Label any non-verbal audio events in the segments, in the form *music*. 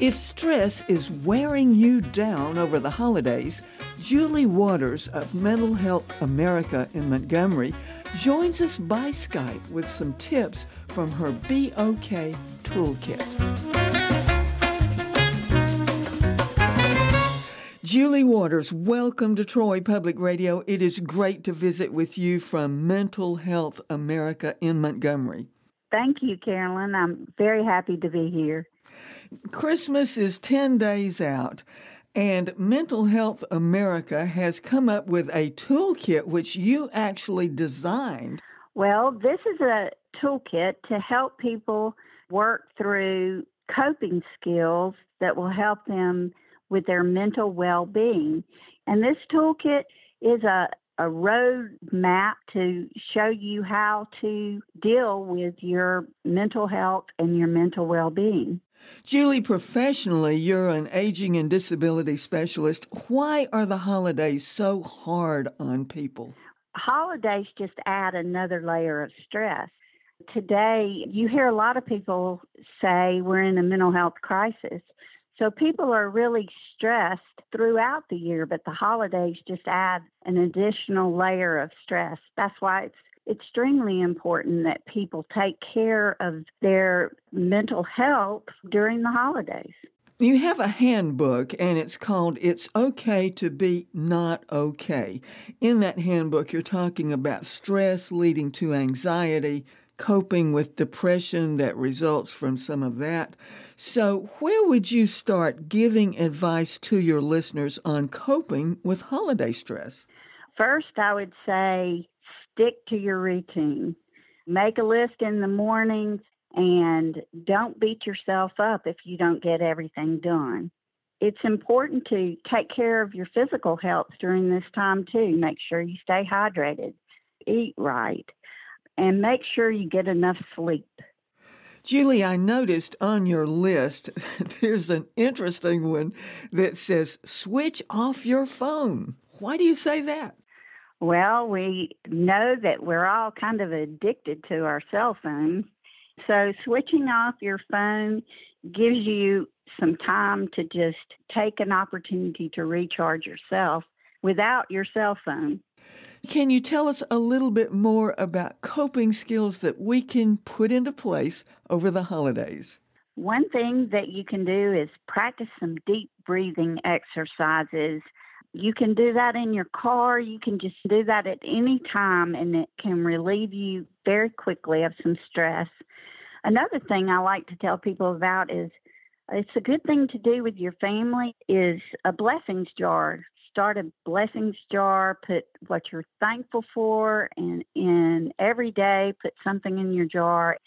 If stress is wearing you down over the holidays, Julie Waters of Mental Health America in Montgomery joins us by Skype with some tips from her BOK toolkit. Julie Waters, welcome to Troy Public Radio. It is great to visit with you from Mental Health America in Montgomery. Thank you, Carolyn. I'm very happy to be here. Christmas is 10 days out, and Mental Health America has come up with a toolkit which you actually designed. Well, this is a toolkit to help people work through coping skills that will help them with their mental well being. And this toolkit is a, a road map to show you how to deal with your mental health and your mental well being. Julie, professionally, you're an aging and disability specialist. Why are the holidays so hard on people? Holidays just add another layer of stress. Today, you hear a lot of people say we're in a mental health crisis. So people are really stressed throughout the year, but the holidays just add an additional layer of stress. That's why it's extremely important that people take care of their mental health during the holidays. You have a handbook and it's called It's Okay to Be Not Okay. In that handbook, you're talking about stress leading to anxiety, coping with depression that results from some of that. So, where would you start giving advice to your listeners on coping with holiday stress? First, I would say stick to your routine. Make a list in the morning and don't beat yourself up if you don't get everything done. It's important to take care of your physical health during this time too. Make sure you stay hydrated, eat right, and make sure you get enough sleep. Julie, I noticed on your list *laughs* there's an interesting one that says switch off your phone. Why do you say that? Well, we know that we're all kind of addicted to our cell phones. So, switching off your phone gives you some time to just take an opportunity to recharge yourself without your cell phone. Can you tell us a little bit more about coping skills that we can put into place over the holidays? One thing that you can do is practice some deep breathing exercises you can do that in your car. You can just do that at any time, and it can relieve you very quickly of some stress. Another thing I like to tell people about is it's a good thing to do with your family is a blessings jar. Start a blessings jar, put what you're thankful for, and in every day, put something in your jar.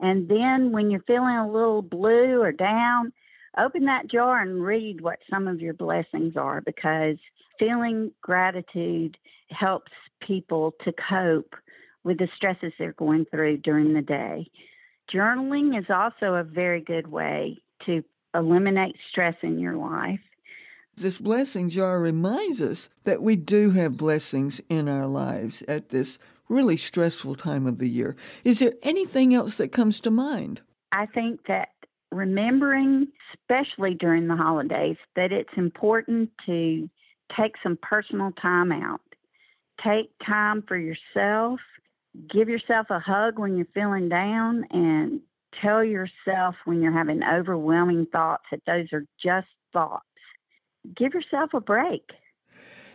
And then when you're feeling a little blue or down, open that jar and read what some of your blessings are because feeling gratitude helps people to cope with the stresses they're going through during the day. Journaling is also a very good way to eliminate stress in your life. This blessing jar reminds us that we do have blessings in our lives at this really stressful time of the year. Is there anything else that comes to mind? I think that remembering, especially during the holidays, that it's important to take some personal time out. Take time for yourself. Give yourself a hug when you're feeling down and tell yourself when you're having overwhelming thoughts that those are just thoughts. Give yourself a break.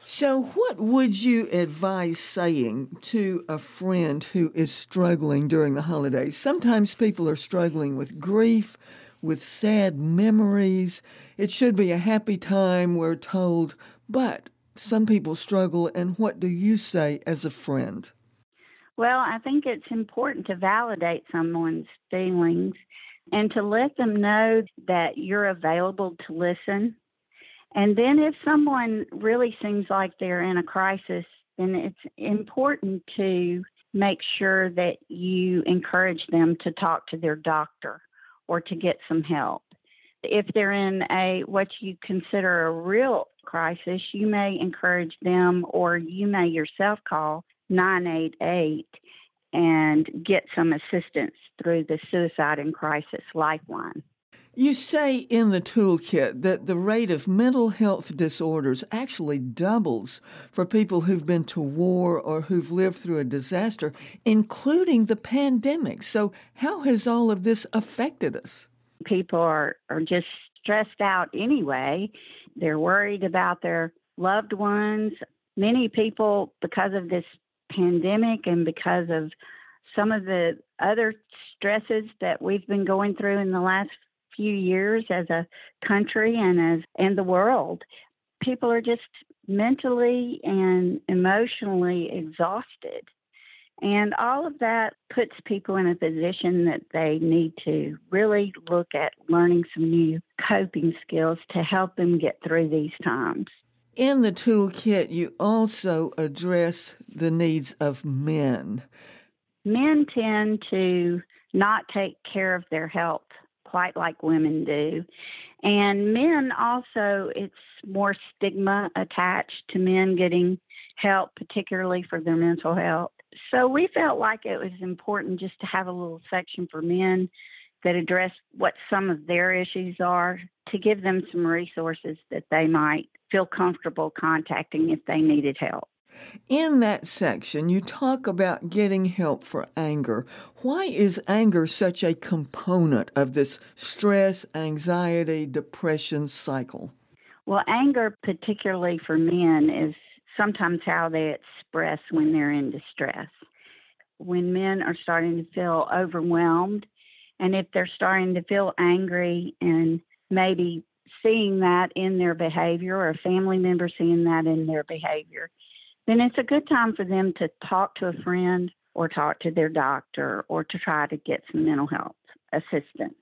So, what would you advise saying to a friend who is struggling during the holidays? Sometimes people are struggling with grief, with sad memories. It should be a happy time, we're told, but some people struggle. And what do you say as a friend? Well, I think it's important to validate someone's feelings and to let them know that you're available to listen And then if someone really seems like they're in a crisis, then it's important to make sure that you encourage them to talk to their doctor or to get some help. If they're in a what you consider a real crisis, you may encourage them or you may yourself call 988 and get some assistance through the Suicide and Crisis Lifeline. You say in the toolkit that the rate of mental health disorders actually doubles for people who've been to war or who've lived through a disaster, including the pandemic. So, how has all of this affected us? People are, are just stressed out anyway. They're worried about their loved ones. Many people, because of this pandemic and because of some of the other stresses that we've been going through in the last few years as a country and as and the world. People are just mentally and emotionally exhausted. And all of that puts people in a position that they need to really look at learning some new coping skills to help them get through these times. In the toolkit, you also address the needs of men. Men tend to not take care of their health quite like women do. And men also, it's more stigma attached to men getting help, particularly for their mental health. So we felt like it was important just to have a little section for men that address what some of their issues are to give them some resources that they might feel comfortable contacting if they needed help. In that section, you talk about getting help for anger. Why is anger such a component of this stress, anxiety, depression cycle? Well, anger, particularly for men, is sometimes how they express when they're in distress. When men are starting to feel overwhelmed, and if they're starting to feel angry and maybe seeing that in their behavior or a family member seeing that in their behavior, then it's a good time for them to talk to a friend or talk to their doctor or to try to get some mental health assistance.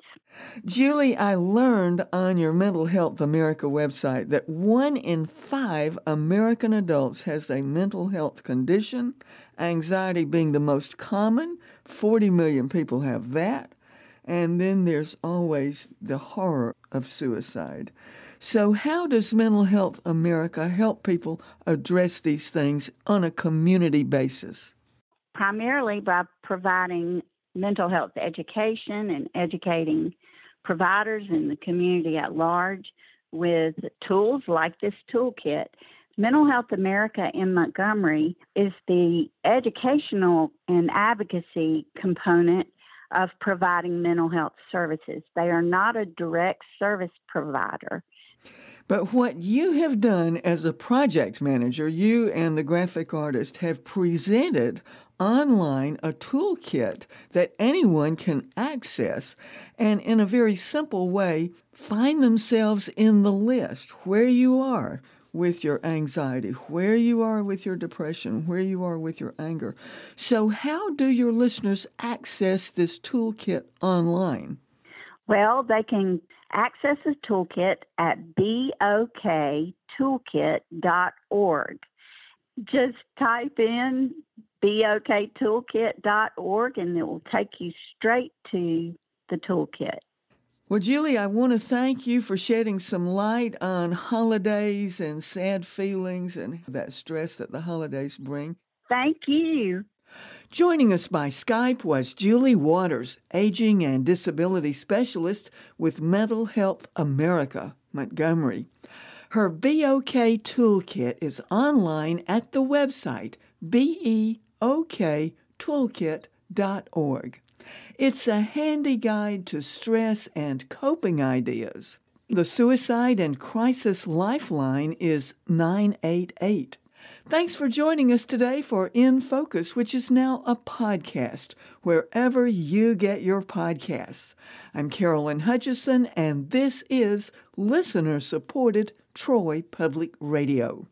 Julie, I learned on your Mental Health America website that one in five American adults has a mental health condition, anxiety being the most common. 40 million people have that. And then there's always the horror of suicide. So, how does Mental Health America help people address these things on a community basis? Primarily by providing mental health education and educating providers in the community at large with tools like this toolkit. Mental Health America in Montgomery is the educational and advocacy component of providing mental health services. They are not a direct service provider. But what you have done as a project manager, you and the graphic artist have presented online a toolkit that anyone can access and in a very simple way find themselves in the list where you are with your anxiety, where you are with your depression, where you are with your anger. So, how do your listeners access this toolkit online? Well, they can access the toolkit at boktoolkit.org. Just type in boktoolkit.org and it will take you straight to the toolkit. Well, Julie, I want to thank you for shedding some light on holidays and sad feelings and that stress that the holidays bring. Thank you. Joining us by Skype was Julie Waters, Aging and Disability Specialist with Mental Health America, Montgomery. Her BOK Toolkit is online at the website boktoolkit.org. It's a handy guide to stress and coping ideas. The Suicide and Crisis Lifeline is 988. Thanks for joining us today for In Focus, which is now a podcast wherever you get your podcasts. I'm Carolyn Hutchison, and this is listener supported Troy Public Radio.